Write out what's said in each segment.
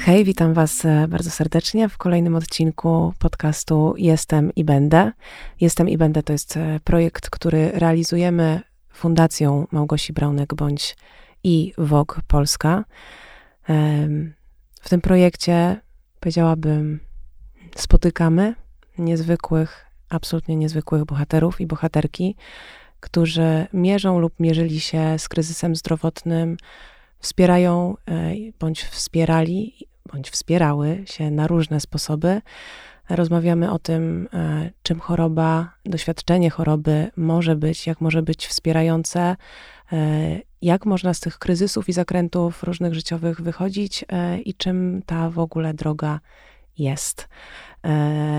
Hej, witam Was e, bardzo serdecznie w kolejnym odcinku podcastu Jestem i Będę. Jestem i Będę to jest e, projekt, który realizujemy Fundacją Małgosi Braunek bądź i WOG Polska. W tym projekcie powiedziałabym, spotykamy niezwykłych, absolutnie niezwykłych bohaterów i bohaterki, którzy mierzą lub mierzyli się z kryzysem zdrowotnym, wspierają e, bądź wspierali, bądź wspierały się na różne sposoby. Rozmawiamy o tym, e, czym choroba, doświadczenie choroby może być, jak może być wspierające, e, jak można z tych kryzysów i zakrętów różnych życiowych wychodzić i czym ta w ogóle droga jest.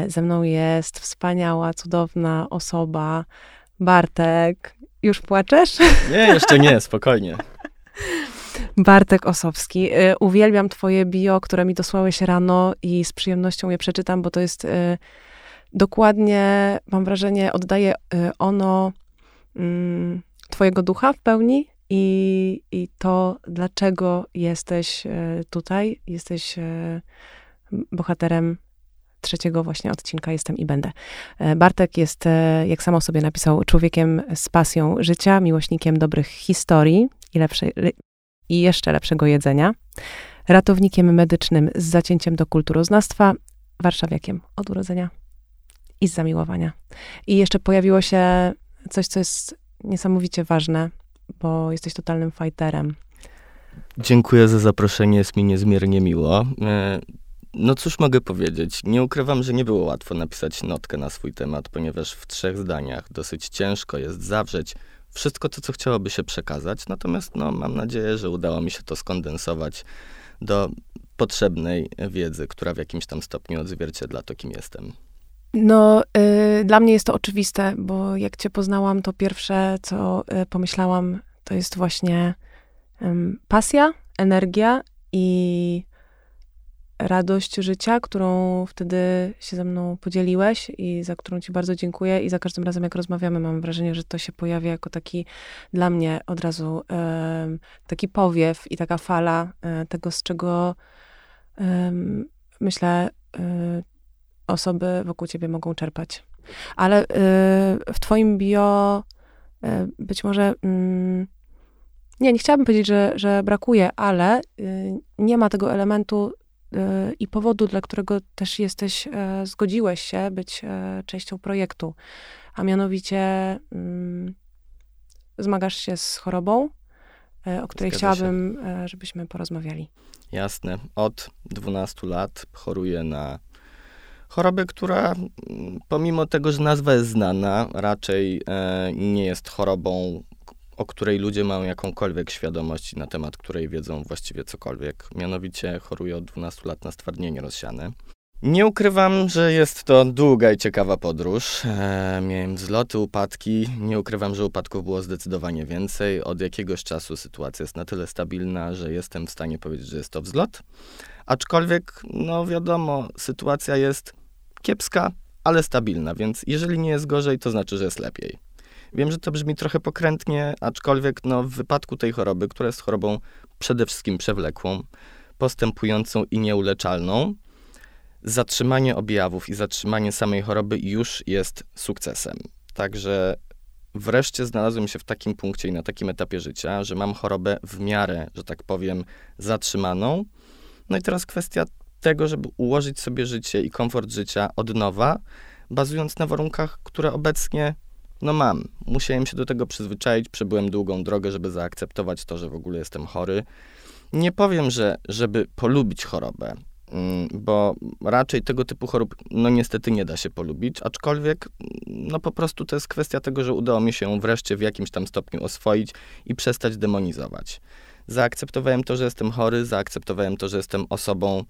Ze mną jest wspaniała, cudowna osoba, Bartek. Już płaczesz? Nie, jeszcze nie, spokojnie. Bartek Osowski. Y, uwielbiam twoje bio, które mi dosłałeś rano i z przyjemnością je przeczytam, bo to jest y, dokładnie, mam wrażenie, oddaje y, ono mm, twojego ducha w pełni i, i to, dlaczego jesteś tutaj. Jesteś bohaterem trzeciego właśnie odcinka Jestem i Będę. Bartek jest, jak samo sobie napisał, człowiekiem z pasją życia, miłośnikiem dobrych historii i lepszej, i jeszcze lepszego jedzenia, ratownikiem medycznym z zacięciem do kulturoznawstwa, warszawiakiem od urodzenia i z zamiłowania. I jeszcze pojawiło się coś, co jest niesamowicie ważne, bo jesteś totalnym fighterem. Dziękuję za zaproszenie, jest mi niezmiernie miło. E, no cóż mogę powiedzieć? Nie ukrywam, że nie było łatwo napisać notkę na swój temat, ponieważ w trzech zdaniach dosyć ciężko jest zawrzeć wszystko to, co chciałoby się przekazać. Natomiast no, mam nadzieję, że udało mi się to skondensować do potrzebnej wiedzy, która w jakimś tam stopniu odzwierciedla to, kim jestem. No, y, dla mnie jest to oczywiste, bo jak cię poznałam, to pierwsze, co y, pomyślałam, to jest właśnie y, pasja, energia i radość życia, którą wtedy się ze mną podzieliłeś i za którą ci bardzo dziękuję. I za każdym razem, jak rozmawiamy, mam wrażenie, że to się pojawia jako taki dla mnie od razu e, taki powiew i taka fala e, tego, z czego e, myślę, osoby wokół ciebie mogą czerpać. Ale e, w twoim bio e, być może. Mm, nie, nie chciałabym powiedzieć, że, że brakuje, ale y, nie ma tego elementu E, i powodu, dla którego też jesteś, e, zgodziłeś się być e, częścią projektu, a mianowicie mm, zmagasz się z chorobą, o której Zgadza chciałabym, się. żebyśmy porozmawiali. Jasne. Od 12 lat choruję na chorobę, która mm, pomimo tego, że nazwa jest znana, raczej nie jest chorobą o której ludzie mają jakąkolwiek świadomość na temat której wiedzą właściwie cokolwiek. Mianowicie choruję od 12 lat na stwardnienie rozsiane. Nie ukrywam, że jest to długa i ciekawa podróż. E, miałem wzloty, upadki. Nie ukrywam, że upadków było zdecydowanie więcej. Od jakiegoś czasu sytuacja jest na tyle stabilna, że jestem w stanie powiedzieć, że jest to wzlot. Aczkolwiek, no wiadomo, sytuacja jest kiepska, ale stabilna, więc jeżeli nie jest gorzej, to znaczy, że jest lepiej. Wiem, że to brzmi trochę pokrętnie, aczkolwiek no, w wypadku tej choroby, która jest chorobą przede wszystkim przewlekłą, postępującą i nieuleczalną, zatrzymanie objawów i zatrzymanie samej choroby już jest sukcesem. Także wreszcie znalazłem się w takim punkcie i na takim etapie życia, że mam chorobę w miarę, że tak powiem, zatrzymaną. No i teraz kwestia tego, żeby ułożyć sobie życie i komfort życia od nowa, bazując na warunkach, które obecnie no mam. Musiałem się do tego przyzwyczaić, przebyłem długą drogę, żeby zaakceptować to, że w ogóle jestem chory. Nie powiem, że żeby polubić chorobę, mm, bo raczej tego typu chorób, no niestety nie da się polubić, aczkolwiek, no po prostu to jest kwestia tego, że udało mi się wreszcie w jakimś tam stopniu oswoić i przestać demonizować. Zaakceptowałem to, że jestem chory, zaakceptowałem to, że jestem osobą,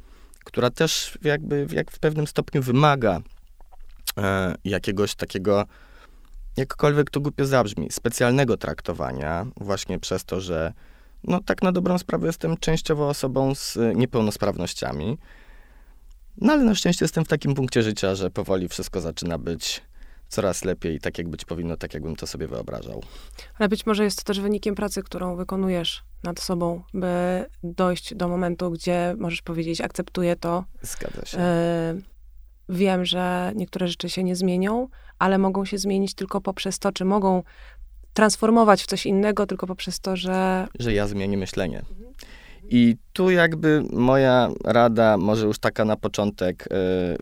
która też jakby jak w pewnym stopniu wymaga e, jakiegoś takiego jakkolwiek to głupio zabrzmi, specjalnego traktowania, właśnie przez to, że no tak na dobrą sprawę jestem częściowo osobą z niepełnosprawnościami. No ale na szczęście jestem w takim punkcie życia, że powoli wszystko zaczyna być coraz lepiej, tak jak być powinno, tak jakbym to sobie wyobrażał. Ale być może jest to też wynikiem pracy, którą wykonujesz nad sobą, by dojść do momentu, gdzie możesz powiedzieć, akceptuję to. Zgadza się. Y, wiem, że niektóre rzeczy się nie zmienią, ale mogą się zmienić tylko poprzez to, czy mogą transformować w coś innego, tylko poprzez to, że. Że ja zmienię myślenie. I tu jakby moja rada, może już taka na początek, y,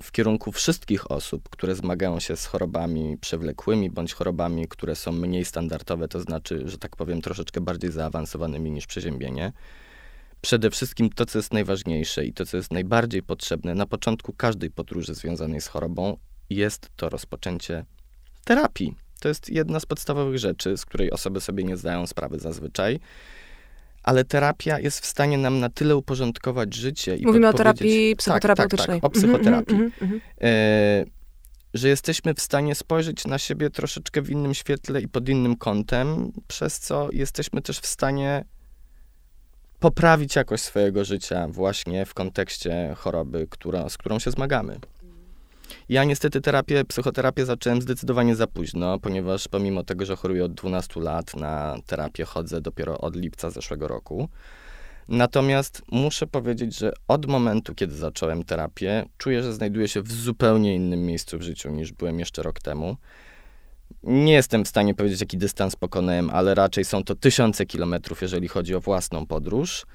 w kierunku wszystkich osób, które zmagają się z chorobami przewlekłymi bądź chorobami, które są mniej standardowe, to znaczy, że tak powiem, troszeczkę bardziej zaawansowanymi niż przeziębienie. Przede wszystkim to, co jest najważniejsze i to, co jest najbardziej potrzebne na początku każdej podróży związanej z chorobą, jest to rozpoczęcie terapii. To jest jedna z podstawowych rzeczy, z której osoby sobie nie zdają sprawy zazwyczaj ale terapia jest w stanie nam na tyle uporządkować życie. I Mówimy o terapii psychoterapeutycznej. Tak, tak, tak, o psychoterapii. Mm, mm, mm, e, że jesteśmy w stanie spojrzeć na siebie troszeczkę w innym świetle i pod innym kątem, przez co jesteśmy też w stanie poprawić jakość swojego życia właśnie w kontekście choroby, która, z którą się zmagamy. Ja niestety terapię, psychoterapię zacząłem zdecydowanie za późno, ponieważ pomimo tego, że choruję od 12 lat, na terapię chodzę dopiero od lipca zeszłego roku. Natomiast muszę powiedzieć, że od momentu, kiedy zacząłem terapię, czuję, że znajduję się w zupełnie innym miejscu w życiu niż byłem jeszcze rok temu. Nie jestem w stanie powiedzieć, jaki dystans pokonałem, ale raczej są to tysiące kilometrów, jeżeli chodzi o własną podróż.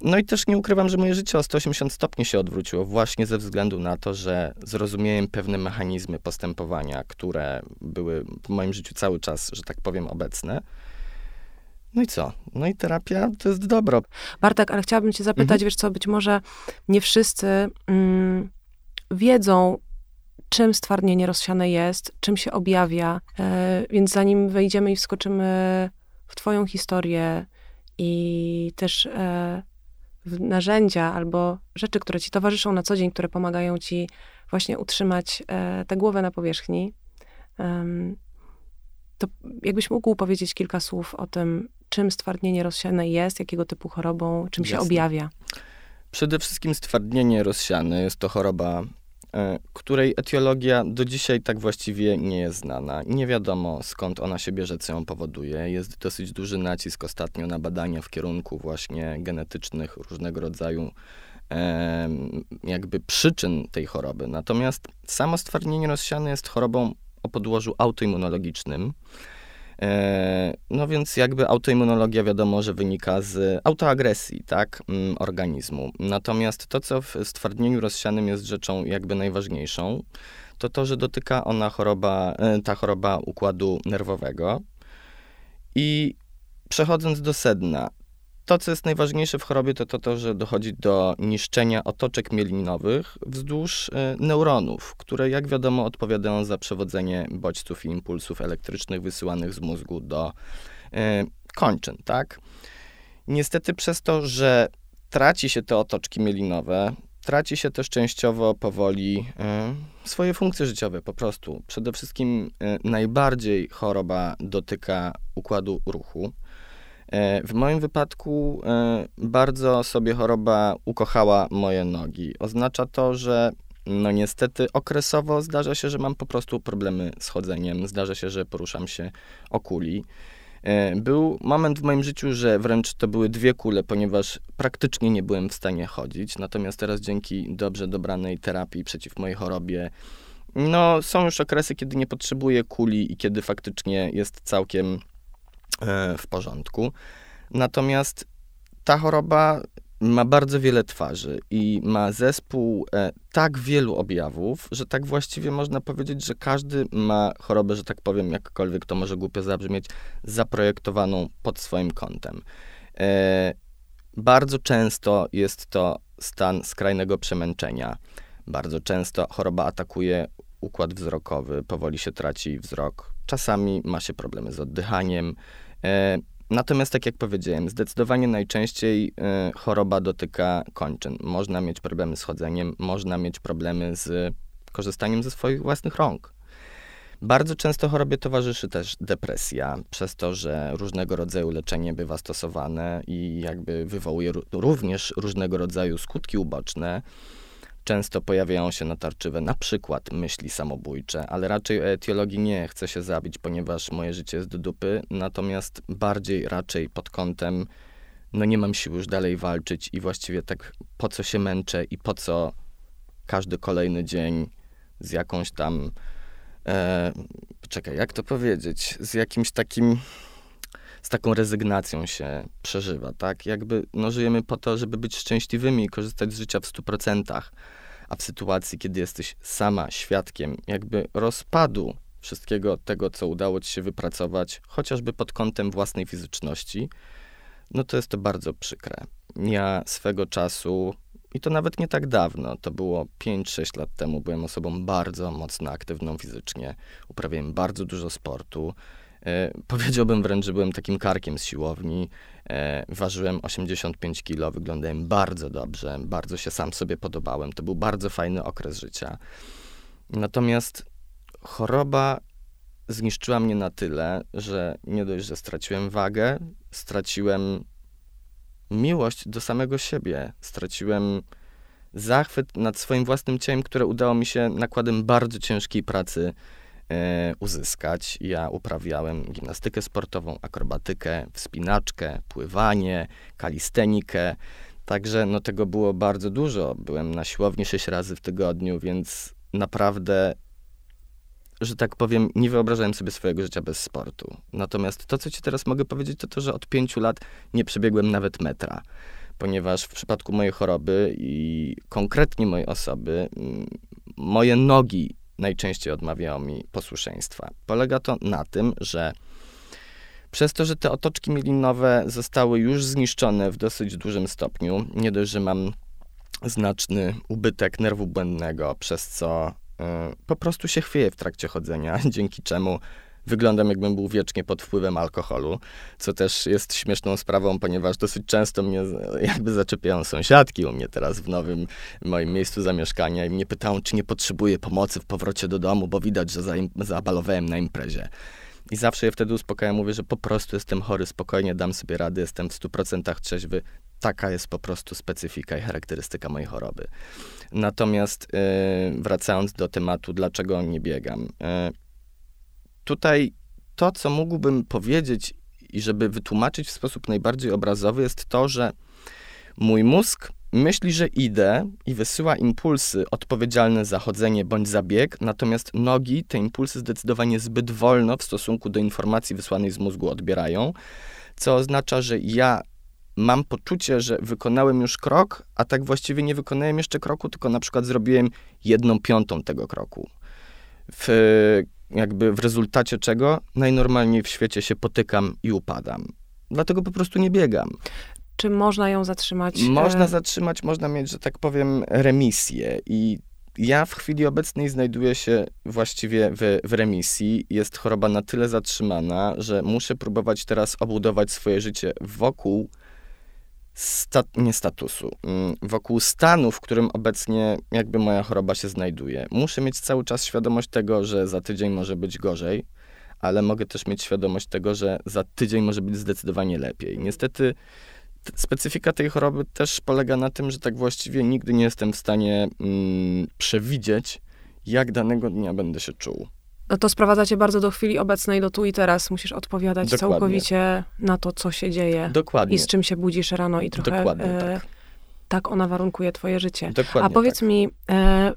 No i też nie ukrywam, że moje życie o 180 stopni się odwróciło właśnie ze względu na to, że zrozumiałem pewne mechanizmy postępowania, które były w moim życiu cały czas, że tak powiem, obecne. No i co? No i terapia to jest dobro. Bartek, ale chciałabym cię zapytać, mhm. wiesz co, być może nie wszyscy mm, wiedzą, czym stwardnienie rozsiane jest, czym się objawia, e, więc zanim wejdziemy i wskoczymy w twoją historię i też e, narzędzia albo rzeczy, które ci towarzyszą na co dzień, które pomagają ci właśnie utrzymać e, tę głowę na powierzchni, to jakbyś mógł powiedzieć kilka słów o tym, czym stwardnienie rozsiane jest, jakiego typu chorobą, czym Jasne. się objawia? Przede wszystkim stwardnienie rozsiane jest to choroba której etiologia do dzisiaj tak właściwie nie jest znana. Nie wiadomo skąd ona się bierze, co ją powoduje. Jest dosyć duży nacisk ostatnio na badania w kierunku właśnie genetycznych różnego rodzaju jakby przyczyn tej choroby. Natomiast samo stwardnienie rozsiane jest chorobą o podłożu autoimmunologicznym. E, no więc jakby autoimmunologia wiadomo, że wynika z autoagresji, tak, mm, organizmu. Natomiast to, co w stwardnieniu rozsianym jest rzeczą jakby najważniejszą, to to, że dotyka ona choroba, e, ta choroba układu nerwowego. I przechodząc do sedna, to, co jest najważniejsze w chorobie, to to, to że dochodzi do niszczenia otoczek mielinowych wzdłuż y, neuronów, które, jak wiadomo, odpowiadają za przewodzenie bodźców i impulsów elektrycznych wysyłanych z mózgu do y, kończyn, tak? Niestety przez to, że traci się te otoczki mielinowe, traci się też częściowo powoli y, swoje funkcje życiowe po prostu. Przede wszystkim najbardziej choroba dotyka układu ruchu. E, w moim wypadku e, bardzo sobie choroba ukochała moje nogi. Oznacza to, że no niestety okresowo zdarza się, że mam po prostu problemy z chodzeniem, zdarza się, że poruszam się o kuli. E, był moment w moim życiu, że wręcz to były dwie kule, ponieważ praktycznie nie byłem w stanie chodzić. Natomiast teraz dzięki dobrze dobranej terapii przeciw mojej chorobie, no są już okresy, kiedy nie potrzebuję kuli i kiedy faktycznie jest całkiem w porządku. Natomiast ta choroba ma bardzo wiele twarzy i ma zespół e, tak wielu objawów, że tak właściwie można powiedzieć, że każdy ma chorobę, że tak powiem, jakkolwiek to może głupio zabrzmieć, zaprojektowaną pod swoim kątem. E, bardzo często jest to stan skrajnego przemęczenia. Bardzo często choroba atakuje układ wzrokowy, powoli się traci wzrok. Czasami ma się problemy z oddychaniem, E, natomiast, tak jak powiedziałem, zdecydowanie najczęściej e, choroba dotyka kończyn. Można mieć problemy z chodzeniem, można mieć problemy z korzystaniem ze swoich własnych rąk. Bardzo często chorobie towarzyszy też depresja, przez to, że różnego rodzaju leczenie bywa stosowane i jakby wywołuje również różnego rodzaju skutki uboczne. Często pojawiają się natarczywe, na przykład myśli samobójcze, ale raczej o etiologii nie chcę się zabić, ponieważ moje życie jest do dupy, natomiast bardziej raczej pod kątem, no nie mam sił już dalej walczyć i właściwie tak po co się męczę i po co każdy kolejny dzień z jakąś tam, e, czekaj, jak to powiedzieć, z jakimś takim z taką rezygnacją się przeżywa, tak? Jakby no, żyjemy po to, żeby być szczęśliwymi i korzystać z życia w 100%, a w sytuacji, kiedy jesteś sama świadkiem jakby rozpadu wszystkiego tego, co udało ci się wypracować, chociażby pod kątem własnej fizyczności, no to jest to bardzo przykre. Ja swego czasu, i to nawet nie tak dawno, to było 5-6 lat temu, byłem osobą bardzo mocno aktywną fizycznie, uprawiałem bardzo dużo sportu, powiedziałbym wręcz, że byłem takim karkiem z siłowni. E, ważyłem 85 kg, wyglądałem bardzo dobrze, bardzo się sam sobie podobałem. To był bardzo fajny okres życia. Natomiast choroba zniszczyła mnie na tyle, że nie dość, że straciłem wagę, straciłem miłość do samego siebie, straciłem zachwyt nad swoim własnym ciałem, które udało mi się nakładem bardzo ciężkiej pracy E, uzyskać. Ja uprawiałem gimnastykę sportową, akrobatykę, wspinaczkę, pływanie, kalistenikę. Także no, tego było bardzo dużo. Byłem na siłowni sześć razy w tygodniu, więc naprawdę, że tak powiem, nie wyobrażałem sobie swojego życia bez sportu. Natomiast to, co ci teraz mogę powiedzieć, to to, że od pięciu lat nie przebiegłem nawet metra. Ponieważ w przypadku mojej choroby i konkretnie mojej osoby, moje nogi najczęściej odmawiają mi posłuszeństwa. Polega to na tym, że przez to, że te otoczki mielinowe zostały już zniszczone w dosyć dużym stopniu, nie dość, że mam znaczny ubytek nerwu błędnego, przez co y, po prostu się chwieję w trakcie chodzenia, dzięki czemu wyglądam jakbym był wiecznie pod wpływem alkoholu, co też jest śmieszną sprawą, ponieważ dosyć często mnie jakby zaczepiają sąsiadki u mnie teraz w nowym moim miejscu zamieszkania i mnie pytają, czy nie potrzebuję pomocy w powrocie do domu, bo widać, że zabalowałem na imprezie. I zawsze je wtedy uspokajam, mówię, że po prostu jestem chory, spokojnie dam sobie rady, jestem w 100% trzeźwy. Taka jest po prostu specyfika i charakterystyka mojej choroby. Natomiast yy, wracając do tematu, dlaczego nie biegam. Yy, tutaj to, co mógłbym powiedzieć i żeby wytłumaczyć w sposób najbardziej obrazowy, jest to, że mój mózg myśli, że idę i wysyła impulsy odpowiedzialne za chodzenie bądź za bieg, natomiast nogi te impulsy zdecydowanie zbyt wolno w stosunku do informacji wysłanej z mózgu odbierają, co oznacza, że ja mam poczucie, że wykonałem już krok, a tak właściwie nie wykonałem jeszcze kroku, tylko na przykład zrobiłem jedną piątą tego kroku. W jakby w rezultacie czego najnormalniej w świecie się potykam i upadam. Dlatego po prostu nie biegam. Czy można ją zatrzymać? Można e, zatrzymać, można mieć, że tak powiem, remisję. I ja w chwili obecnej znajduję się właściwie w, w remisji. Jest choroba na tyle zatrzymana, że muszę próbować teraz obudować swoje życie wokół sta nie statusu, mm, wokół stanu, w którym obecnie jakby moja choroba się znajduje. Muszę mieć cały czas świadomość tego, że za tydzień może być gorzej, ale mogę też mieć świadomość tego, że za tydzień może być zdecydowanie lepiej. Niestety specyfika tej choroby też polega na tym, że tak właściwie nigdy nie jestem w stanie mm, przewidzieć, jak danego dnia będę się czuł. No to sprowadza cię bardzo do chwili obecnej, do tu i teraz. Musisz odpowiadać Dokładnie. całkowicie na to, co się dzieje. Dokładnie. I z czym się budzisz rano i trochę Dokładnie, e, tak. tak ona warunkuje twoje życie. Dokładnie A powiedz tak. mi, e,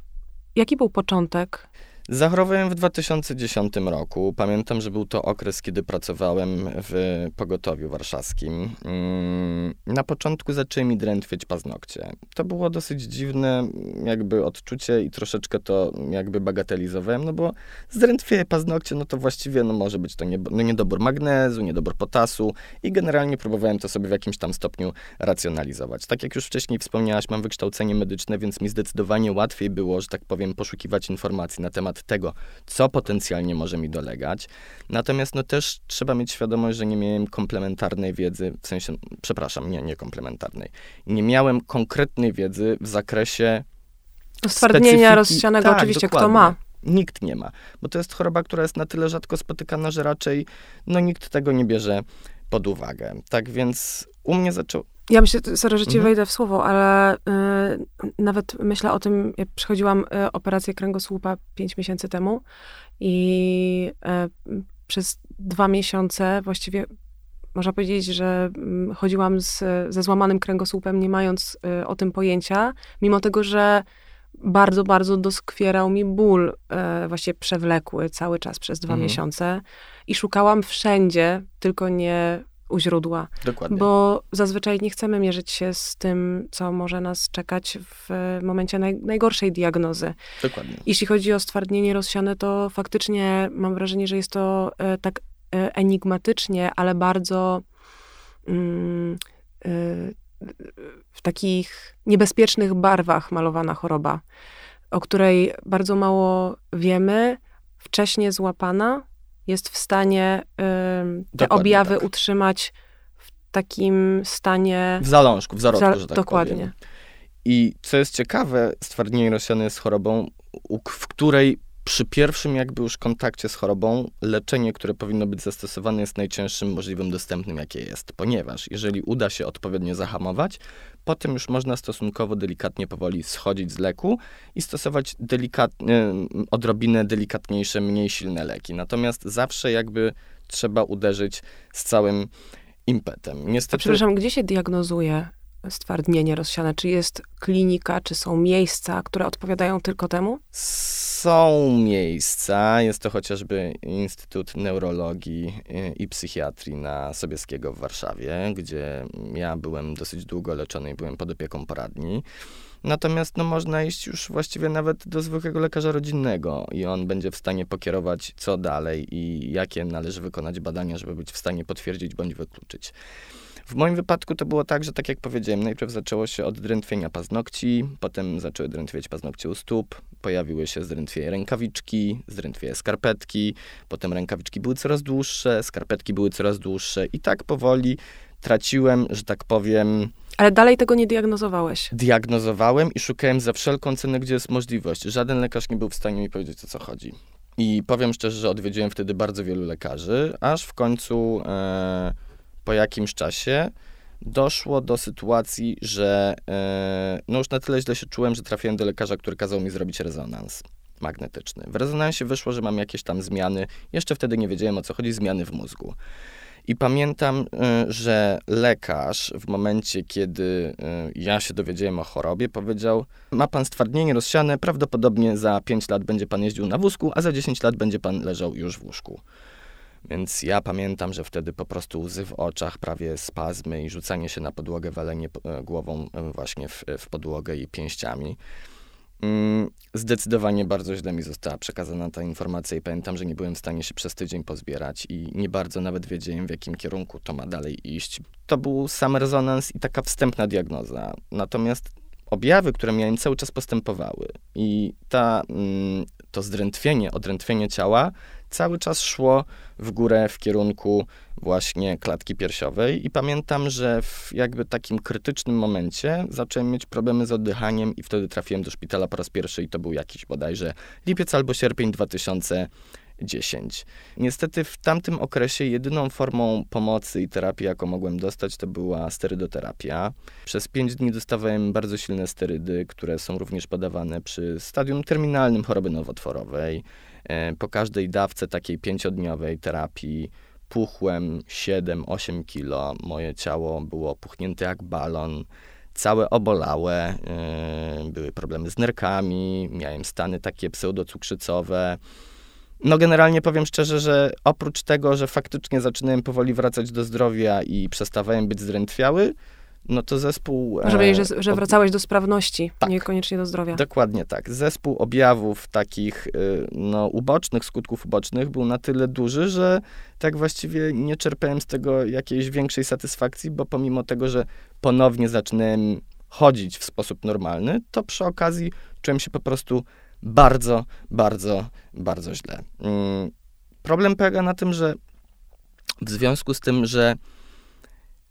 jaki był początek Zachorowałem w 2010 roku. Pamiętam, że był to okres, kiedy pracowałem w pogotowiu warszawskim. Mm, na początku zaczęły mi drętwieć paznokcie. To było dosyć dziwne jakby odczucie i troszeczkę to jakby bagatelizowałem, no bo zdrętwieje paznokcie, no to właściwie no może być to nie, no niedobór magnezu, niedobór potasu i generalnie próbowałem to sobie w jakimś tam stopniu racjonalizować. Tak jak już wcześniej wspomniałaś, mam wykształcenie medyczne, więc mi zdecydowanie łatwiej było, że tak powiem, poszukiwać informacji na temat temat tego, co potencjalnie może mi dolegać. Natomiast no też trzeba mieć świadomość, że nie miałem komplementarnej wiedzy, w sensie, przepraszam, nie, nie komplementarnej. Nie miałem konkretnej wiedzy w zakresie Stwardnienia rozsianego tak, oczywiście, dokładnie. kto ma. Nikt nie ma, bo to jest choroba, która jest na tyle rzadko spotykana, że raczej no, nikt tego nie bierze pod uwagę. Tak więc u mnie zaczął. Ja myślę, sorry, że ci Mhm. wejdę w słowo, ale y, nawet myślę o tym, jak przechodziłam y, operację kręgosłupa 5 miesięcy temu i y, przez dwa miesiące właściwie można powiedzieć, że mm, chodziłam z, ze złamanym kręgosłupem, nie mając y, o tym pojęcia, mimo tego, że bardzo, bardzo doskwierał mi ból, e, właściwie przewlekły cały czas przez dwa Mhm. miesiące i szukałam wszędzie, tylko nie u źródła. Dokładnie. Bo zazwyczaj nie chcemy mierzyć się z tym, co może nas czekać w momencie naj, najgorszej diagnozy. Dokładnie. Jeśli chodzi o stwardnienie rozsiane, to faktycznie mam wrażenie, że jest to e, tak e, enigmatycznie, ale bardzo mm, e, w takich niebezpiecznych barwach malowana choroba, o której bardzo mało wiemy, wcześnie złapana, jest w stanie em, te Dokładnie objawy tak. utrzymać w takim stanie. W zalążku, w zarodku, Za- że tak dokładnie. powiem. I co jest ciekawe, stwardnienie rozsiane jest chorobą, w której przy pierwszym jakby już kontakcie z chorobą, leczenie, które powinno być zastosowane jest najcięższym możliwym dostępnym, jakie jest. Ponieważ jeżeli uda się odpowiednio zahamować, potem już można stosunkowo delikatnie, powoli schodzić z leku i stosować delikatnie, odrobinę delikatniejsze, mniej silne leki. Natomiast zawsze jakby trzeba uderzyć z całym impetem. A Niestety, przepraszam, gdzie się diagnozuje stwardnienie rozsiane? Czy jest klinika, czy są miejsca, które odpowiadają tylko temu? Są miejsca, jest to chociażby Instytut Neurologii y, i Psychiatrii na Sobieskiego w Warszawie, gdzie ja byłem dosyć długo leczony i byłem pod opieką poradni. Natomiast no, można iść już właściwie nawet do zwykłego lekarza rodzinnego i on będzie w stanie pokierować co dalej i jakie należy wykonać badania, żeby być w stanie potwierdzić bądź wykluczyć. W moim wypadku to było tak, że tak jak powiedziałem, najpierw zaczęło się od drętwienia paznokci, potem zaczęły drętwieć paznokcie u stóp, pojawiły się zdrętwieje rękawiczki, zdrętwieje skarpetki, potem rękawiczki były coraz dłuższe, skarpetki były coraz dłuższe i tak powoli traciłem, że tak powiem, Ale dalej tego nie diagnozowałeś. diagnozowałem i szukałem za wszelką cenę, gdzie jest możliwość. Żaden lekarz nie był w stanie mi powiedzieć, o co chodzi. I powiem szczerze, że odwiedziłem wtedy bardzo wielu lekarzy, aż w końcu e, po jakimś czasie doszło do sytuacji, że e, no już na tyle źle się czułem, że trafiłem do lekarza, który kazał mi zrobić rezonans magnetyczny. W rezonansie wyszło, że mam jakieś tam zmiany. Jeszcze wtedy nie wiedziałem, o co chodzi, zmiany w mózgu. I pamiętam, y, że lekarz w momencie, kiedy y, ja się dowiedziałem o chorobie, powiedział: Ma pan stwardnienie rozsiane, prawdopodobnie za 5 lat będzie pan jeździł na wózku, a za 10 lat będzie pan leżał już w łóżku. Więc ja pamiętam, że wtedy po prostu łzy w oczach, prawie spazmy i rzucanie się na podłogę, walenie e, głową e, właśnie w, w podłogę i pięściami. Mm, Zdecydowanie bardzo źle mi została przekazana ta informacja i pamiętam, że nie byłem w stanie się przez tydzień pozbierać i nie bardzo nawet wiedziałem, w jakim kierunku to ma dalej iść. To był sam rezonans i taka wstępna diagnoza. Natomiast objawy, które miałem, cały czas postępowały i ta, mm, to zdrętwienie, odrętwienie ciała cały czas szło w górę w kierunku właśnie klatki piersiowej i pamiętam, że w jakby takim krytycznym momencie zacząłem mieć problemy z oddychaniem i wtedy trafiłem do szpitala po raz pierwszy i to był jakiś bodajże lipiec albo sierpień 2010. Niestety w tamtym okresie jedyną formą pomocy i terapii, jaką mogłem dostać, to była sterydoterapia. Przez pięć dni dostawałem bardzo silne sterydy, które są również podawane przy stadium terminalnym choroby nowotworowej. E, Po każdej dawce takiej pięciodniowej terapii puchłem 7-8 kilo. Moje ciało było puchnięte jak balon, całe obolałe, yy, były problemy z nerkami, miałem stany takie pseudocukrzycowe. No generalnie powiem szczerze, że oprócz tego, że faktycznie zaczynałem powoli wracać do zdrowia i przestawałem być zdrętwiały, no to zespół... Może powiedzieć, e, że, że wracałeś do sprawności, Tak. niekoniecznie do zdrowia. Dokładnie tak. Zespół objawów takich y, no, ubocznych, skutków ubocznych był na tyle duży, że tak właściwie nie czerpałem z tego jakiejś większej satysfakcji, bo pomimo tego, że ponownie zaczynałem chodzić w sposób normalny, to przy okazji czułem się po prostu bardzo, bardzo, bardzo źle. Mm, Problem polega na tym, że w związku z tym, że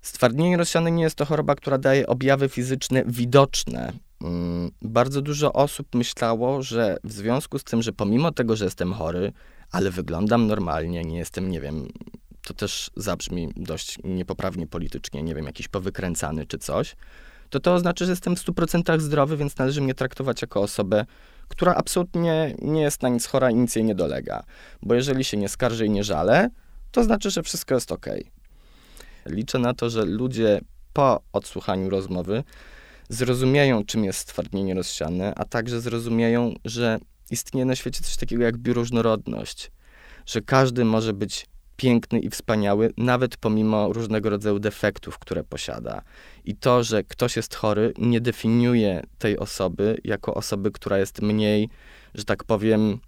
stwardnienie rozsiane nie jest to choroba, która daje objawy fizyczne widoczne. Mm, Bardzo dużo osób myślało, że w związku z tym, że pomimo tego, że jestem chory, ale wyglądam normalnie, nie jestem, nie wiem, to też zabrzmi dość niepoprawnie politycznie, nie wiem, jakiś powykręcany czy coś, to to oznacza, że jestem w 100% zdrowy, więc należy mnie traktować jako osobę, która absolutnie nie jest na nic chora i nic jej nie dolega. Bo jeżeli się nie skarży i nie żale, to znaczy, że wszystko jest ok. Liczę na to, że ludzie po odsłuchaniu rozmowy zrozumieją, czym jest stwardnienie rozsiane, a także zrozumieją, że istnieje na świecie coś takiego jak bioróżnorodność, że każdy może być piękny i wspaniały, nawet pomimo różnego rodzaju defektów, które posiada. I to, że ktoś jest chory, nie definiuje tej osoby jako osoby, która jest mniej, że tak powiem,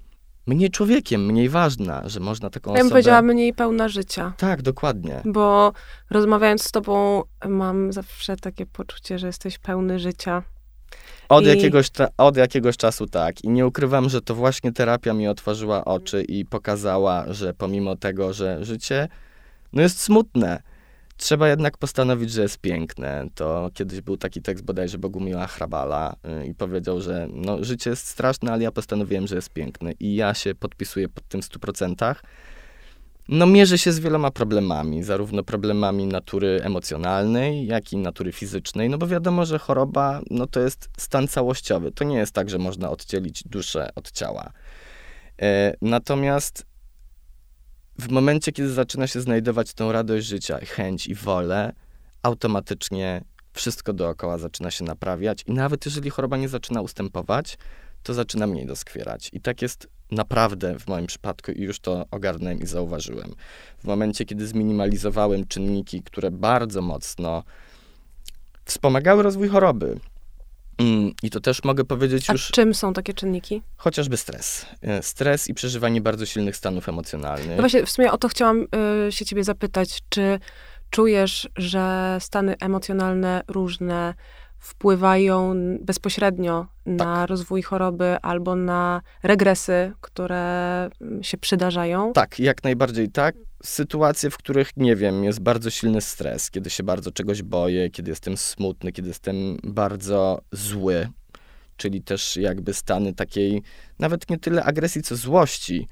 mniej człowiekiem, mniej ważna, że można taką osobę... Ja bym powiedziała mniej pełna życia. Tak, dokładnie. Bo rozmawiając z tobą mam zawsze takie poczucie, że jesteś pełny życia. Od, I- jakiegoś, od jakiegoś czasu tak. I nie ukrywam, że to właśnie terapia mi otworzyła oczy i pokazała, że pomimo tego, że życie no jest smutne, trzeba jednak postanowić, że jest piękne. To kiedyś był taki tekst bodajże Bogumiła Hrabala y, i powiedział, że no, życie jest straszne, ale ja postanowiłem, że jest piękne. I ja się podpisuję pod tym w 100%. No mierzy się z wieloma problemami, zarówno problemami natury emocjonalnej, jak i natury fizycznej, no bo wiadomo, że choroba, no to jest stan całościowy. To nie jest tak, że można oddzielić duszę od ciała. E, natomiast w momencie, kiedy zaczyna się znajdować tą radość życia, chęć i wolę, automatycznie wszystko dookoła zaczyna się naprawiać i nawet jeżeli choroba nie zaczyna ustępować, to zaczyna mniej doskwierać. I tak jest naprawdę w moim przypadku i już to ogarnąłem i zauważyłem. W momencie, kiedy zminimalizowałem czynniki, które bardzo mocno wspomagały rozwój choroby, i to też mogę powiedzieć A już czym są takie czynniki? chociażby stres. E, Stres i przeżywanie bardzo silnych stanów emocjonalnych. No właśnie, w sumie o to chciałam y, się ciebie zapytać. Czy czujesz, że stany emocjonalne różne wpływają bezpośrednio na Tak. rozwój choroby albo na regresy, które mm, się przydarzają? Tak, jak najbardziej tak. Sytuacje, w których, nie wiem, jest bardzo silny stres, kiedy się bardzo czegoś boję, kiedy jestem smutny, kiedy jestem bardzo zły, czyli też jakby stany takiej, nawet nie tyle agresji, co złości.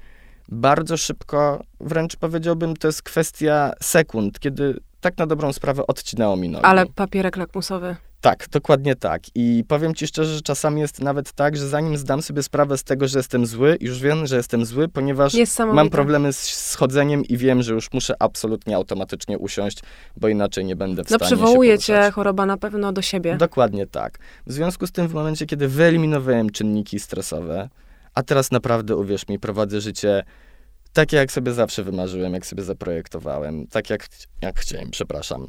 Bardzo szybko, wręcz powiedziałbym, to jest kwestia sekund, kiedy tak na dobrą sprawę odcinało mi nogi. Ale papierek lakmusowy. Tak, dokładnie tak. I powiem ci szczerze, że czasami jest nawet tak, że zanim zdam sobie sprawę z tego, że jestem zły, już wiem, że jestem zły, ponieważ mam problemy z z chodzeniem i wiem, że już muszę absolutnie automatycznie usiąść, bo inaczej nie będę w No stanie się przywołuje cię choroba na pewno do siebie. Dokładnie tak. W związku z tym w momencie, kiedy wyeliminowałem czynniki stresowe, a teraz naprawdę, uwierz mi, prowadzę życie takie, jak sobie zawsze wymarzyłem, jak sobie zaprojektowałem, tak jak, jak chciałem, przepraszam.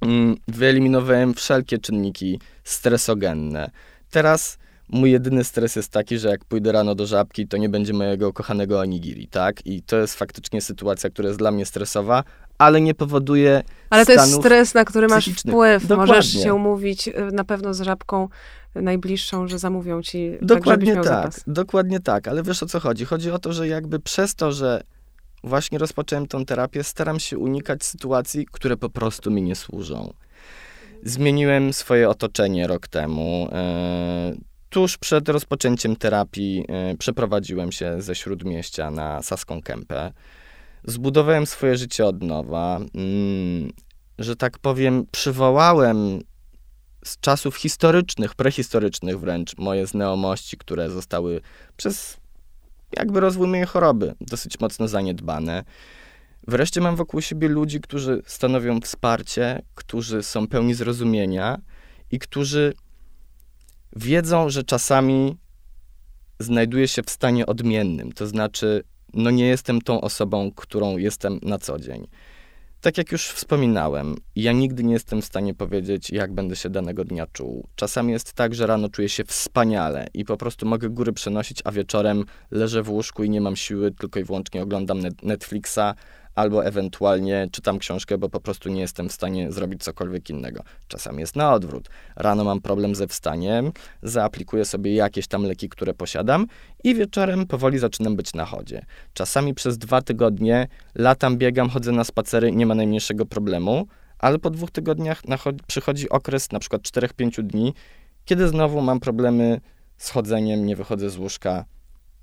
Mm, Wyeliminowałem wszelkie czynniki stresogenne. Teraz mój jedyny stres jest taki, że jak pójdę rano do żabki, to nie będzie mojego kochanego onigiri, tak? I to jest faktycznie sytuacja, która jest dla mnie stresowa, ale nie powoduje Ale to jest stres, na który masz wpływ. Możesz Dokładnie. się umówić y, na pewno z żabką najbliższą, że zamówią ci tak, Dokładnie tak, zapas. dokładnie tak, ale wiesz o co chodzi? Chodzi o to, że jakby przez to, że właśnie rozpocząłem tą terapię, staram się unikać sytuacji, które po prostu mi nie służą. Zmieniłem swoje otoczenie rok temu. E, tuż przed rozpoczęciem terapii e, przeprowadziłem się ze Śródmieścia na Saską Kępę. Zbudowałem swoje życie od nowa. Mm, że tak powiem, przywołałem z czasów historycznych, prehistorycznych wręcz, moje znajomości, które zostały przez jakby rozwój mojej choroby dosyć mocno zaniedbane. Wreszcie mam wokół siebie ludzi, którzy stanowią wsparcie, którzy są pełni zrozumienia i którzy wiedzą, że czasami znajduję się w stanie odmiennym. To znaczy, no nie jestem tą osobą, którą jestem na co dzień. Tak jak już wspominałem, ja nigdy nie jestem w stanie powiedzieć, jak będę się danego dnia czuł. Czasami jest tak, że rano czuję się wspaniale i po prostu mogę góry przenosić, a wieczorem leżę w łóżku i nie mam siły, tylko i wyłącznie oglądam net- Netflixa albo ewentualnie czytam książkę, bo po prostu nie jestem w stanie zrobić cokolwiek innego. Czasami jest na odwrót. Rano mam problem ze wstaniem, zaaplikuję sobie jakieś tam leki, które posiadam i wieczorem powoli zaczynam być na chodzie. Czasami przez dwa tygodnie latam, biegam, chodzę na spacery, nie ma najmniejszego problemu, ale po dwóch tygodniach przychodzi okres na przykład 4-5 dni, kiedy znowu mam problemy z chodzeniem, nie wychodzę z łóżka,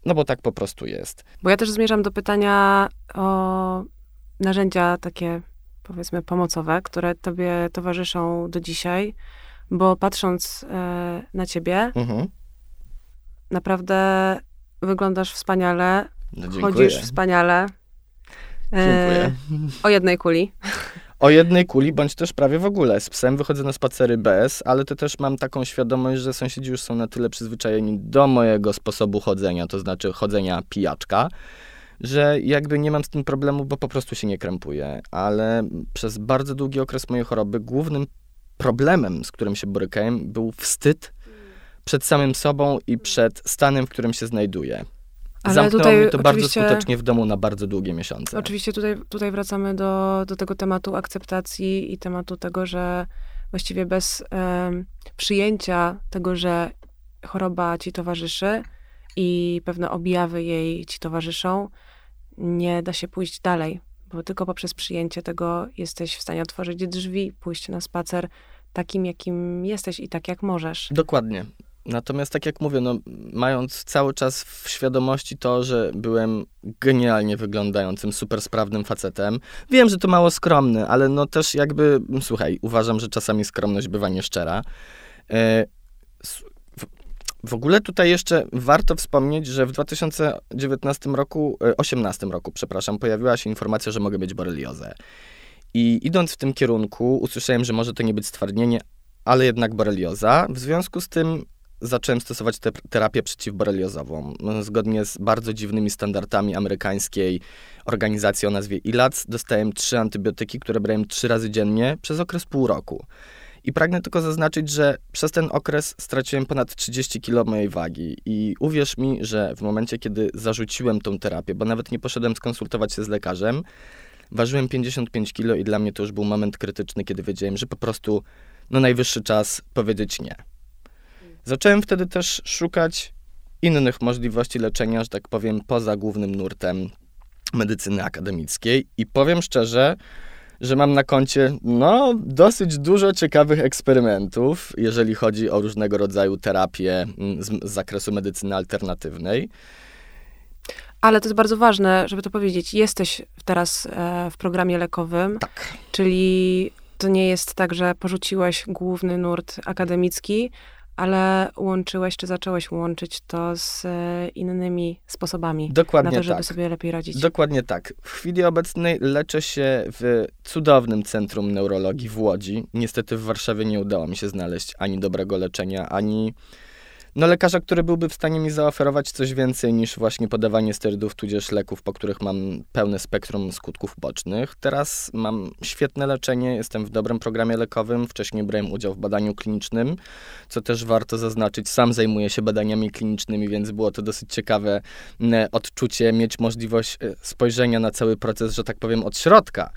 no bo tak po prostu jest. Bo ja też zmierzam do pytania o narzędzia takie, powiedzmy, pomocowe, które tobie towarzyszą do dzisiaj, bo patrząc e, na ciebie, Mhm. naprawdę wyglądasz wspaniale, No, chodzisz wspaniale. E, Dziękuję. o jednej kuli. O jednej kuli, bądź też prawie w ogóle. Z psem wychodzę na spacery bez, ale to też mam taką świadomość, że sąsiedzi już są na tyle przyzwyczajeni do mojego sposobu chodzenia, to znaczy chodzenia pijaczka, że jakby nie mam z tym problemu, bo po prostu się nie krępuję. Ale przez bardzo długi okres mojej choroby głównym problemem, z którym się borykałem, był wstyd przed samym sobą i przed stanem, w którym się znajduję. Ale Zamknęło tutaj mnie to bardzo skutecznie w domu na bardzo długie miesiące. Oczywiście tutaj, tutaj wracamy do, do tego tematu akceptacji i tematu tego, że właściwie bez em, przyjęcia tego, że choroba ci towarzyszy i pewne objawy jej ci towarzyszą, nie da się pójść dalej, bo tylko poprzez przyjęcie tego jesteś w stanie otworzyć drzwi, pójść na spacer takim, jakim jesteś i tak, jak możesz. Dokładnie. Natomiast tak jak mówię, no, mając cały czas w świadomości to, że byłem genialnie wyglądającym, super sprawnym facetem, wiem, że to mało skromny, ale no też jakby, słuchaj, uważam, że czasami skromność bywa nieszczera. W, w ogóle tutaj jeszcze warto wspomnieć, że w 2019 roku, e, 18 roku, przepraszam, pojawiła się informacja, że mogę mieć boreliozę. I idąc w tym kierunku, usłyszałem, że może to nie być stwardnienie, ale jednak borelioza. W związku z tym zacząłem stosować te, terapię przeciwboreliozową. No, Zgodnie z bardzo dziwnymi standardami amerykańskiej organizacji o nazwie ILAC dostałem trzy antybiotyki, które brałem trzy razy dziennie przez okres pół roku. I pragnę tylko zaznaczyć, że przez ten okres straciłem ponad 30 kg mojej wagi. I uwierz mi, że w momencie, kiedy zarzuciłem tą terapię, bo nawet nie poszedłem skonsultować się z lekarzem, ważyłem 55 kg i dla mnie to już był moment krytyczny, kiedy wiedziałem, że po prostu no najwyższy czas powiedzieć nie. Zacząłem wtedy też szukać innych możliwości leczenia, że tak powiem, poza głównym nurtem medycyny akademickiej i powiem szczerze, że mam na koncie no, dosyć dużo ciekawych eksperymentów, jeżeli chodzi o różnego rodzaju terapie mm, z, z zakresu medycyny alternatywnej. Ale to jest bardzo ważne, żeby to powiedzieć. Jesteś teraz e, w programie lekowym, Tak. czyli to nie jest tak, że porzuciłeś główny nurt akademicki, ale łączyłeś, czy zacząłeś łączyć to z e, innymi sposobami Dokładnie na to, żeby tak. sobie lepiej radzić. Dokładnie tak. W chwili obecnej leczę się w cudownym centrum neurologii w Łodzi. Niestety w Warszawie nie udało mi się znaleźć ani dobrego leczenia, ani no, lekarza, który byłby w stanie mi zaoferować coś więcej niż właśnie podawanie sterydów, tudzież leków, po których mam pełne spektrum skutków bocznych. Teraz mam świetne leczenie, jestem w dobrym programie lekowym. Wcześniej brałem udział w badaniu klinicznym, co też warto zaznaczyć. Sam zajmuję się badaniami klinicznymi, więc było to dosyć ciekawe m, odczucie, mieć możliwość e, spojrzenia na cały proces, że tak powiem, od środka,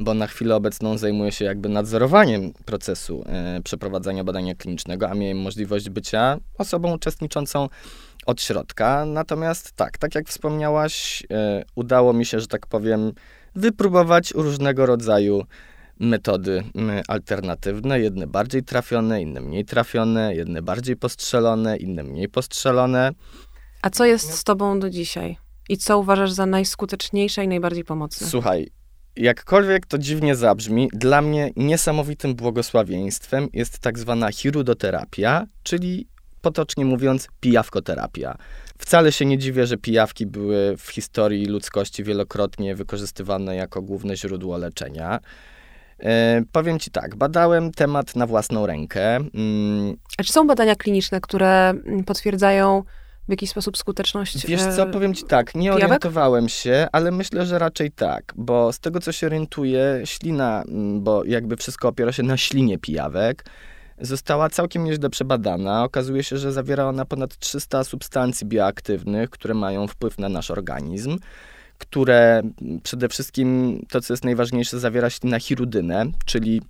bo na chwilę obecną zajmuję się jakby nadzorowaniem procesu e, przeprowadzania badania klinicznego, a miałem możliwość bycia osobą uczestniczącą od środka. Natomiast tak, tak jak wspomniałaś, e, udało mi się, że tak powiem, wypróbować różnego rodzaju metody alternatywne, jedne bardziej trafione, inne mniej trafione, jedne bardziej postrzelone, inne mniej postrzelone. A co jest z tobą do dzisiaj? I co uważasz za najskuteczniejsze i najbardziej pomocne? Słuchaj, jakkolwiek to dziwnie zabrzmi, dla mnie niesamowitym błogosławieństwem jest tak zwana hirudoterapia, czyli potocznie mówiąc pijawkoterapia. Wcale się nie dziwię, że pijawki były w historii ludzkości wielokrotnie wykorzystywane jako główne źródło leczenia. E, powiem ci tak, badałem temat na własną rękę. Mm, A czy są badania kliniczne, które mm, potwierdzają w jakiś sposób skuteczność? Wiesz e, co, powiem ci tak, nie pijawek? orientowałem się, ale myślę, że raczej tak, bo z tego co się orientuję, ślina, mm, bo jakby wszystko opiera się na ślinie pijawek, została całkiem nieźle przebadana. Okazuje się, że zawiera ona ponad 300 substancji bioaktywnych, które mają wpływ na nasz organizm, które mm, przede wszystkim, to co jest najważniejsze, zawiera ślina hirudynę, czyli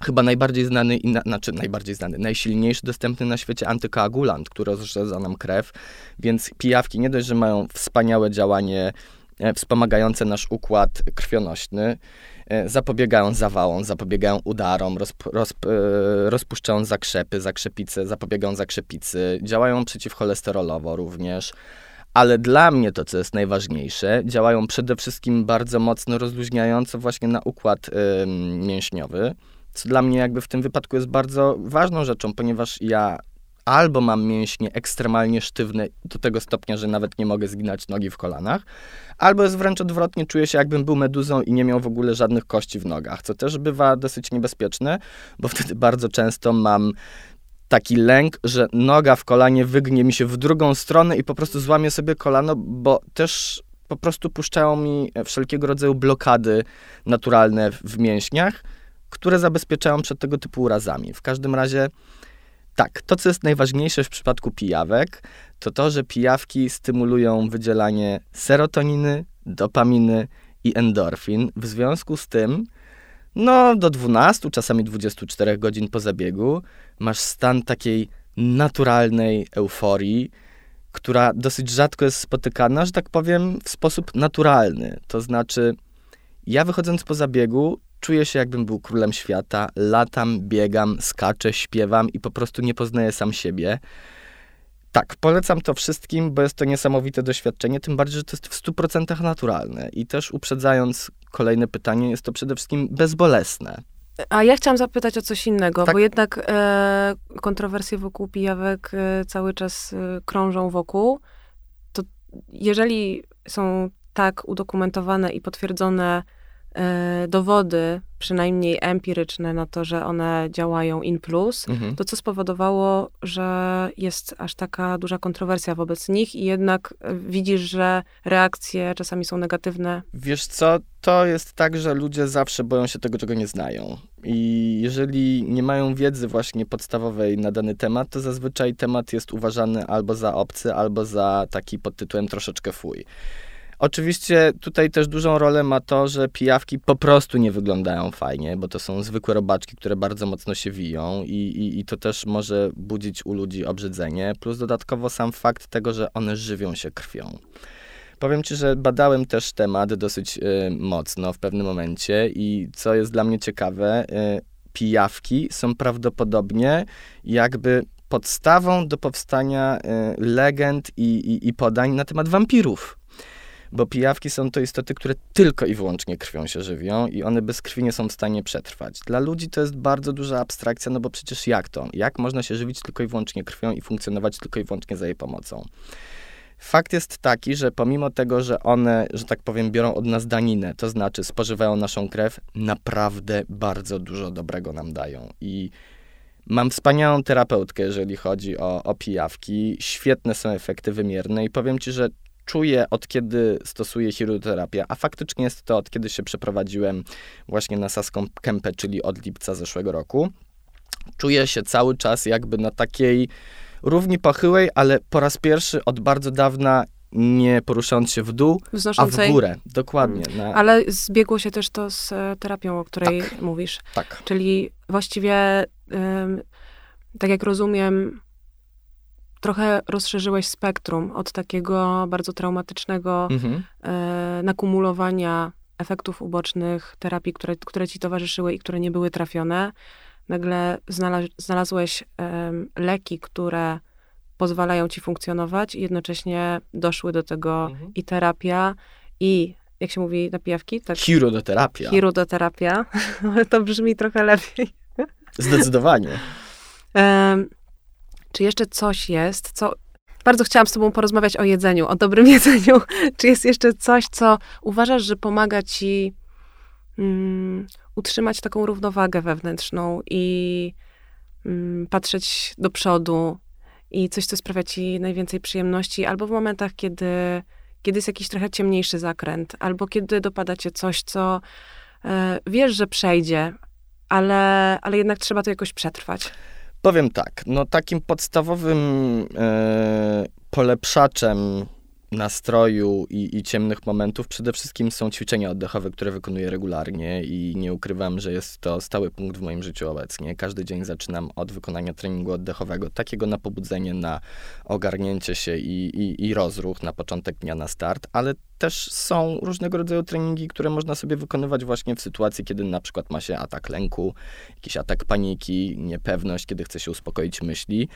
chyba najbardziej znany, i na, znaczy najbardziej znany, najsilniejszy dostępny na świecie antykoagulant, który rozrzedza nam krew, więc pijawki nie dość, że mają wspaniałe działanie e, wspomagające nasz układ krwionośny, e, zapobiegają zawałom, zapobiegają udarom, rozp, rozp, e, rozpuszczają zakrzepy, zakrzepice, zapobiegają zakrzepicy, działają przeciwcholesterolowo również, Ale dla mnie to, co jest najważniejsze, działają przede wszystkim bardzo mocno rozluźniająco właśnie na układ mięśniowy, co dla mnie jakby w tym wypadku jest bardzo ważną rzeczą, ponieważ ja albo mam mięśnie ekstremalnie sztywne do tego stopnia, że nawet nie mogę zginać nogi w kolanach, albo jest wręcz odwrotnie, czuję się jakbym był meduzą i nie miał w ogóle żadnych kości w nogach, co też bywa dosyć niebezpieczne, bo wtedy bardzo często mam taki lęk, że noga w kolanie wygnie mi się w drugą stronę i po prostu złamię sobie kolano, bo też po prostu puszczają mi wszelkiego rodzaju blokady naturalne w mięśniach, które zabezpieczają przed tego typu urazami. W każdym razie tak, to co jest najważniejsze w przypadku pijawek, to to, że pijawki stymulują wydzielanie serotoniny, dopaminy i endorfin. W związku z tym, no do 12, czasami 24 godzin po zabiegu, masz stan takiej naturalnej euforii, która dosyć rzadko jest spotykana, że tak powiem, w sposób naturalny. To znaczy, ja wychodząc po zabiegu, czuję się jakbym był królem świata, latam, biegam, skaczę, śpiewam i po prostu nie poznaję sam siebie. Tak, polecam to wszystkim, bo jest to niesamowite doświadczenie, tym bardziej, że to jest w 100% naturalne. I też uprzedzając kolejne pytanie, jest to przede wszystkim bezbolesne. A ja chciałam zapytać o coś innego, tak. bo jednak e, kontrowersje wokół pijawek e, cały czas e, krążą wokół. To jeżeli są tak udokumentowane i potwierdzone dowody, przynajmniej empiryczne, na to, że one działają in plus, mhm. to co spowodowało, że jest aż taka duża kontrowersja wobec nich i jednak widzisz, że reakcje czasami są negatywne? Wiesz co, to jest tak, że ludzie zawsze boją się tego, czego nie znają. I jeżeli nie mają wiedzy właśnie podstawowej na dany temat, to zazwyczaj temat jest uważany albo za obcy, albo za taki pod tytułem troszeczkę fuj. Oczywiście tutaj też dużą rolę ma to, że pijawki po prostu nie wyglądają fajnie, bo to są zwykłe robaczki, które bardzo mocno się wiją i, i, i to też może budzić u ludzi obrzydzenie, plus dodatkowo sam fakt tego, że one żywią się krwią. Powiem ci, że badałem też temat dosyć y, mocno w pewnym momencie i co jest dla mnie ciekawe, y, pijawki są prawdopodobnie jakby podstawą do powstania y, legend i, i, i podań na temat wampirów bo pijawki są to istoty, które tylko i wyłącznie krwią się żywią i one bez krwi nie są w stanie przetrwać. Dla ludzi to jest bardzo duża abstrakcja, no bo przecież jak to? Jak można się żywić tylko i wyłącznie krwią i funkcjonować tylko i wyłącznie za jej pomocą? Fakt jest taki, że pomimo tego, że one, że tak powiem, biorą od nas daninę, to znaczy spożywają naszą krew, naprawdę bardzo dużo dobrego nam dają. I mam wspaniałą terapeutkę, jeżeli chodzi o, o pijawki. Świetne są efekty wymierne i powiem ci, że czuję od kiedy stosuję chirurgoterapię, a faktycznie jest to od kiedy się przeprowadziłem właśnie na Saską Kępę, czyli od lipca zeszłego roku. Czuję się cały czas jakby na takiej równi pochyłej, ale po raz pierwszy od bardzo dawna nie poruszając się w dół, Wznoszącej. a w górę. Dokładnie. Mm. Na... Ale zbiegło się też to z e, terapią, o której tak, mówisz. Tak. Czyli właściwie, tak jak rozumiem, trochę rozszerzyłeś spektrum od takiego bardzo traumatycznego mhm. e, nakumulowania efektów ubocznych terapii, które, które ci towarzyszyły i które nie były trafione. Nagle znalaz, znalazłeś e, leki, które pozwalają ci funkcjonować i jednocześnie doszły do tego mhm. i terapia, i jak się mówi, napijawki? Tak. Chirodoterapia. Chirodoterapia, ale to brzmi trochę lepiej. Zdecydowanie. Czy jeszcze coś jest, co. Bardzo chciałam z Tobą porozmawiać o jedzeniu, o dobrym jedzeniu. Czy jest jeszcze coś, co uważasz, że pomaga Ci mm, utrzymać taką równowagę wewnętrzną i mm, patrzeć do przodu i coś, co sprawia Ci najwięcej przyjemności, albo w momentach, kiedy, kiedy jest jakiś trochę ciemniejszy zakręt, albo kiedy dopada Cię coś, co e, wiesz, że przejdzie, ale, ale jednak trzeba to jakoś przetrwać. Powiem tak, no takim podstawowym e, polepszaczem nastroju i, i, ciemnych momentów przede wszystkim są ćwiczenia oddechowe, które wykonuję regularnie i nie ukrywam, że jest to stały punkt w moim życiu obecnie. Każdy dzień zaczynam od wykonania treningu oddechowego, takiego na pobudzenie, na ogarnięcie się i, i, i rozruch na początek dnia, na start, ale też są różnego rodzaju treningi, które można sobie wykonywać właśnie w sytuacji, kiedy na przykład ma się atak lęku, jakiś atak paniki, niepewność, kiedy chce się uspokoić myśli.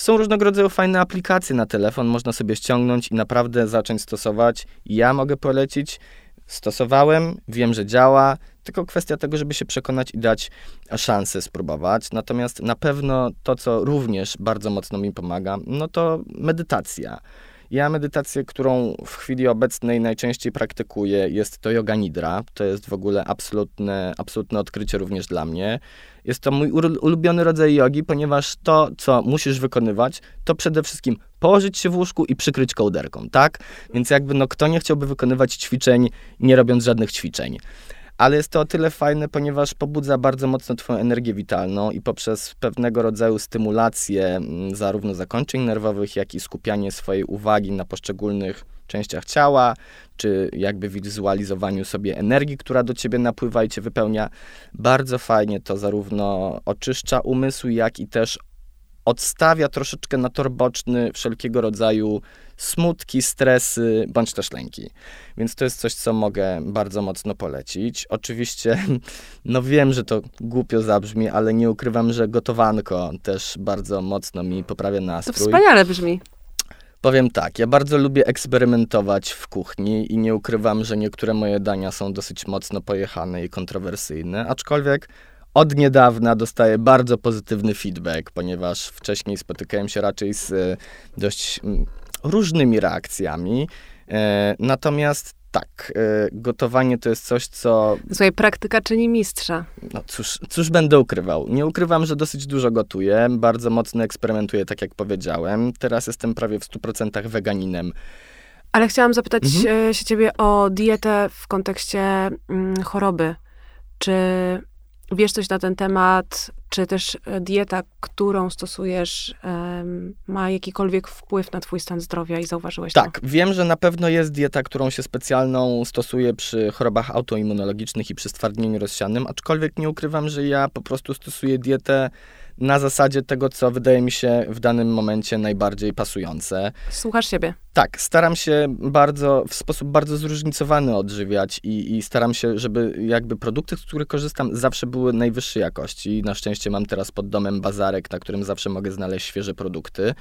Są różnego rodzaju fajne aplikacje na telefon, można sobie ściągnąć i naprawdę zacząć stosować. Ja mogę polecić, stosowałem, wiem, że działa, tylko kwestia tego, żeby się przekonać i dać szansę spróbować. Natomiast na pewno to, co również bardzo mocno mi pomaga, no to medytacja. Ja medytację, którą w chwili obecnej najczęściej praktykuję, jest to yoga nidra. To jest w ogóle absolutne, absolutne odkrycie również dla mnie. Jest to mój ulubiony rodzaj jogi, ponieważ to, co musisz wykonywać, to przede wszystkim położyć się w łóżku i przykryć kołderką, tak? Więc jakby, no kto nie chciałby wykonywać ćwiczeń, nie robiąc żadnych ćwiczeń ale jest to o tyle fajne, ponieważ pobudza bardzo mocno twoją energię witalną i poprzez pewnego rodzaju stymulację zarówno zakończeń nerwowych, jak i skupianie swojej uwagi na poszczególnych częściach ciała, czy jakby wizualizowaniu sobie energii, która do ciebie napływa i cię wypełnia. Bardzo fajnie to zarówno oczyszcza umysł, jak i też odstawia troszeczkę na tor boczny wszelkiego rodzaju smutki, stresy bądź też lęki. Więc to jest coś, co mogę bardzo mocno polecić. Oczywiście, no wiem, że to głupio zabrzmi, ale nie ukrywam, że gotowanko też bardzo mocno mi poprawia nastrój. To wspaniale brzmi. Powiem tak, ja bardzo lubię eksperymentować w kuchni i nie ukrywam, że niektóre moje dania są dosyć mocno pojechane i kontrowersyjne, aczkolwiek od niedawna dostaję bardzo pozytywny feedback, ponieważ wcześniej spotykałem się raczej z e, dość mm, różnymi reakcjami. E, natomiast tak, e, gotowanie to jest coś, co. Słuchaj, praktyka czyni mistrza. No cóż, cóż będę ukrywał. Nie ukrywam, że dosyć dużo gotuję, bardzo mocno eksperymentuję, tak jak powiedziałem. Teraz jestem prawie w 100% weganinem. Ale chciałam zapytać mhm. się ciebie o dietę w kontekście mm, choroby. Czy wiesz coś na ten temat, czy też e, dieta, którą stosujesz, ma jakikolwiek wpływ na twój stan zdrowia i zauważyłeś tak, to? wiem, że na pewno jest dieta, którą się specjalną stosuje przy chorobach autoimmunologicznych i przy stwardnieniu rozsianym, aczkolwiek nie ukrywam, że ja po prostu stosuję dietę na zasadzie tego, co wydaje mi się w danym momencie najbardziej pasujące. Słuchasz siebie. Tak, staram się bardzo, w sposób bardzo zróżnicowany odżywiać i, i staram się, żeby jakby produkty, z których korzystam, zawsze były najwyższej jakości. Na szczęście mam teraz pod domem bazarek, na którym zawsze mogę znaleźć świeże produkty.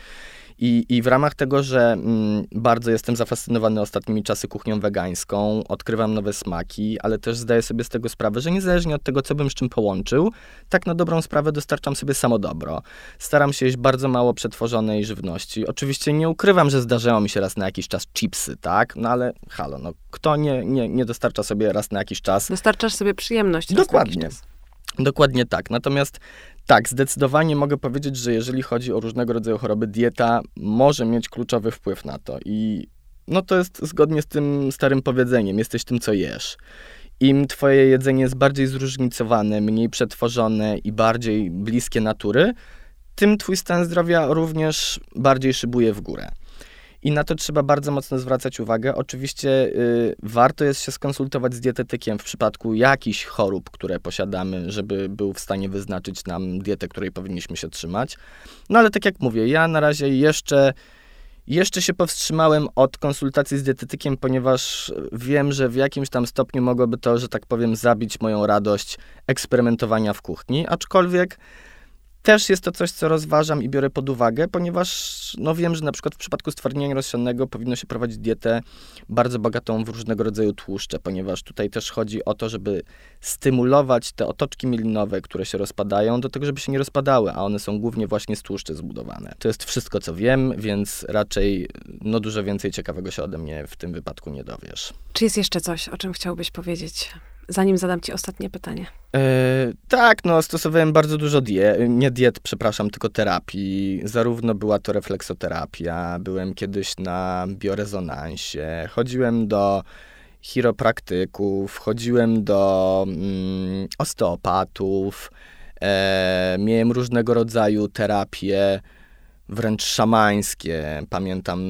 I, I w ramach tego, że mm, bardzo jestem zafascynowany ostatnimi czasy kuchnią wegańską, odkrywam nowe smaki, ale też zdaję sobie z tego sprawę, że niezależnie od tego, co bym z czym połączył, tak na dobrą sprawę dostarczam sobie samo dobro. Staram się jeść bardzo mało przetworzonej żywności. Oczywiście nie ukrywam, że zdarzało mi się raz na jakiś czas chipsy, tak? No ale halo, no kto nie, nie, nie dostarcza sobie raz na jakiś czas... Dostarczasz sobie przyjemność. Dokładnie. Dokładnie tak. Natomiast tak, zdecydowanie mogę powiedzieć, że jeżeli chodzi o różnego rodzaju choroby, dieta może mieć kluczowy wpływ na to. I no to jest zgodnie z tym starym powiedzeniem: jesteś tym, co jesz. Im twoje jedzenie jest bardziej zróżnicowane, mniej przetworzone i bardziej bliskie natury, tym twój stan zdrowia również bardziej szybuje w górę. I na to trzeba bardzo mocno zwracać uwagę. Oczywiście y, warto jest się skonsultować z dietetykiem w przypadku jakichś chorób, które posiadamy, żeby był w stanie wyznaczyć nam dietę, której powinniśmy się trzymać. No ale tak jak mówię, ja na razie jeszcze jeszcze się powstrzymałem od konsultacji z dietetykiem, ponieważ wiem, że w jakimś tam stopniu mogłoby to, że tak powiem, zabić moją radość eksperymentowania w kuchni, aczkolwiek też jest to coś, co rozważam i biorę pod uwagę, ponieważ no wiem, że na przykład w przypadku stwardnienia rozsianego powinno się prowadzić dietę bardzo bogatą w różnego rodzaju tłuszcze, ponieważ tutaj też chodzi o to, żeby stymulować te otoczki mielinowe, które się rozpadają, do tego, żeby się nie rozpadały, a one są głównie właśnie z tłuszczy zbudowane. To jest wszystko, co wiem, więc raczej no dużo więcej ciekawego się ode mnie w tym wypadku nie dowiesz. Czy jest jeszcze coś, o czym chciałbyś powiedzieć? Zanim zadam ci ostatnie pytanie. E, tak, no stosowałem bardzo dużo diet, nie diet, przepraszam, tylko terapii. Zarówno była to refleksoterapia, byłem kiedyś na biorezonansie, chodziłem do chiropraktyków, chodziłem do mm, osteopatów, e, miałem różnego rodzaju terapie, wręcz szamańskie. Pamiętam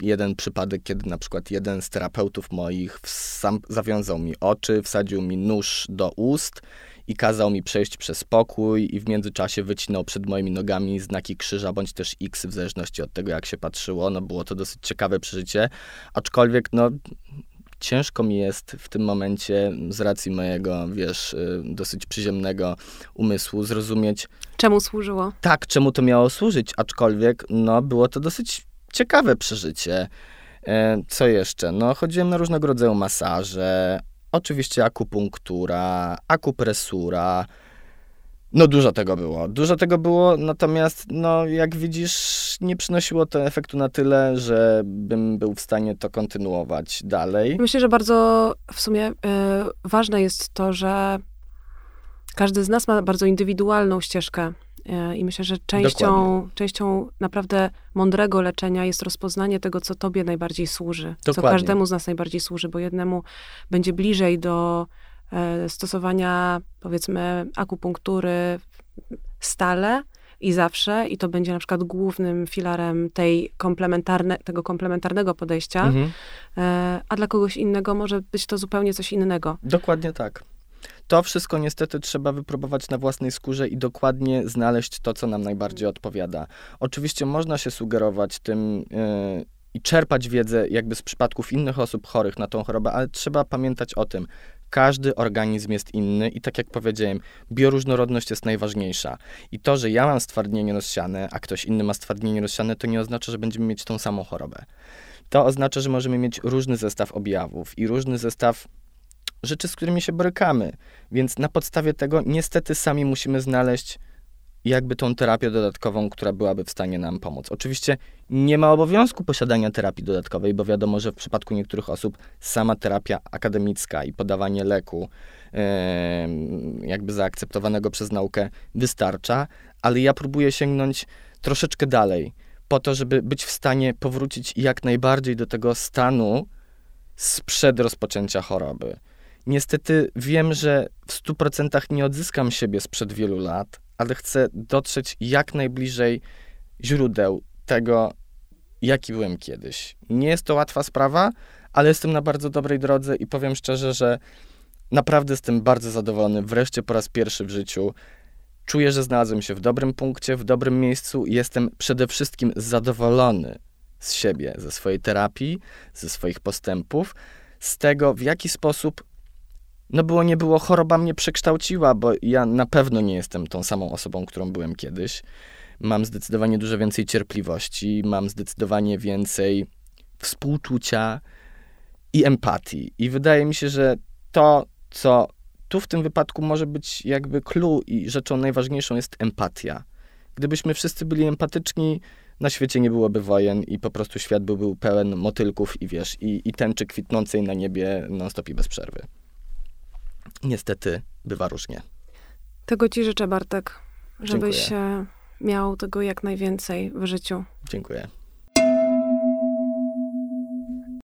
jeden przypadek, kiedy na przykład jeden z terapeutów moich sam zawiązał mi oczy, wsadził mi nóż do ust i kazał mi przejść przez pokój i w międzyczasie wycinał przed moimi nogami znaki krzyża bądź też X w zależności od tego, jak się patrzyło. No było to dosyć ciekawe przeżycie, aczkolwiek no ciężko mi jest w tym momencie, z racji mojego, wiesz, y, dosyć przyziemnego umysłu, zrozumieć. Czemu służyło? Tak, czemu to miało służyć, aczkolwiek, no, było to dosyć ciekawe przeżycie. E, co jeszcze? No, chodziłem na różnego rodzaju masaże, oczywiście akupunktura, akupresura, no dużo tego było. Dużo tego było, natomiast no jak widzisz, nie przynosiło to efektu na tyle, że bym był w stanie to kontynuować dalej. Myślę, że bardzo w sumie y, ważne jest to, że każdy z nas ma bardzo indywidualną ścieżkę. Y, I myślę, że częścią, częścią naprawdę mądrego leczenia jest rozpoznanie tego, co tobie najbardziej służy. Dokładnie. Co każdemu z nas najbardziej służy, bo jednemu będzie bliżej do E, stosowania, powiedzmy, akupunktury stale i zawsze, i to będzie na przykład głównym filarem tej komplementarne, tego komplementarnego podejścia, mhm. E, a dla kogoś innego może być to zupełnie coś innego. Dokładnie tak. To wszystko niestety trzeba wypróbować na własnej skórze i dokładnie znaleźć to, co nam najbardziej odpowiada. Oczywiście można się sugerować tym. Yy, i czerpać wiedzę jakby z przypadków innych osób chorych na tą chorobę, ale trzeba pamiętać o tym, każdy organizm jest inny i tak jak powiedziałem, bioróżnorodność jest najważniejsza. I to, że ja mam stwardnienie rozsiane, a ktoś inny ma stwardnienie rozsiane, to nie oznacza, że będziemy mieć tą samą chorobę. To oznacza, że możemy mieć różny zestaw objawów i różny zestaw rzeczy, z którymi się borykamy. Więc na podstawie tego niestety sami musimy znaleźć jakby tą terapię dodatkową, która byłaby w stanie nam pomóc. Oczywiście nie ma obowiązku posiadania terapii dodatkowej, bo wiadomo, że w przypadku niektórych osób sama terapia akademicka i podawanie leku, jakby zaakceptowanego przez naukę, wystarcza, ale ja próbuję sięgnąć troszeczkę dalej, po to, żeby być w stanie powrócić jak najbardziej do tego stanu sprzed rozpoczęcia choroby. Niestety wiem, że w 100% nie odzyskam siebie sprzed wielu lat, ale chcę dotrzeć jak najbliżej źródeł tego, jaki byłem kiedyś. Nie jest to łatwa sprawa, ale jestem na bardzo dobrej drodze i powiem szczerze, że naprawdę jestem bardzo zadowolony. Wreszcie po raz pierwszy w życiu czuję, że znalazłem się w dobrym punkcie, w dobrym miejscu i jestem przede wszystkim zadowolony z siebie, ze swojej terapii, ze swoich postępów, z tego, w jaki sposób no było nie było, choroba mnie przekształciła, bo ja na pewno nie jestem tą samą osobą, którą byłem kiedyś. Mam zdecydowanie dużo więcej cierpliwości, mam zdecydowanie więcej współczucia i empatii. I wydaje mi się, że to, co tu w tym wypadku może być jakby clue i rzeczą najważniejszą jest empatia. Gdybyśmy wszyscy byli empatyczni, na świecie nie byłoby wojen i po prostu świat byłby pełen motylków i wiesz, i, i tęczy kwitnącej na niebie non-stop i bez przerwy niestety bywa różnie. Tego ci życzę, Bartek, żebyś Dziękuję. miał tego jak najwięcej w życiu. Dziękuję.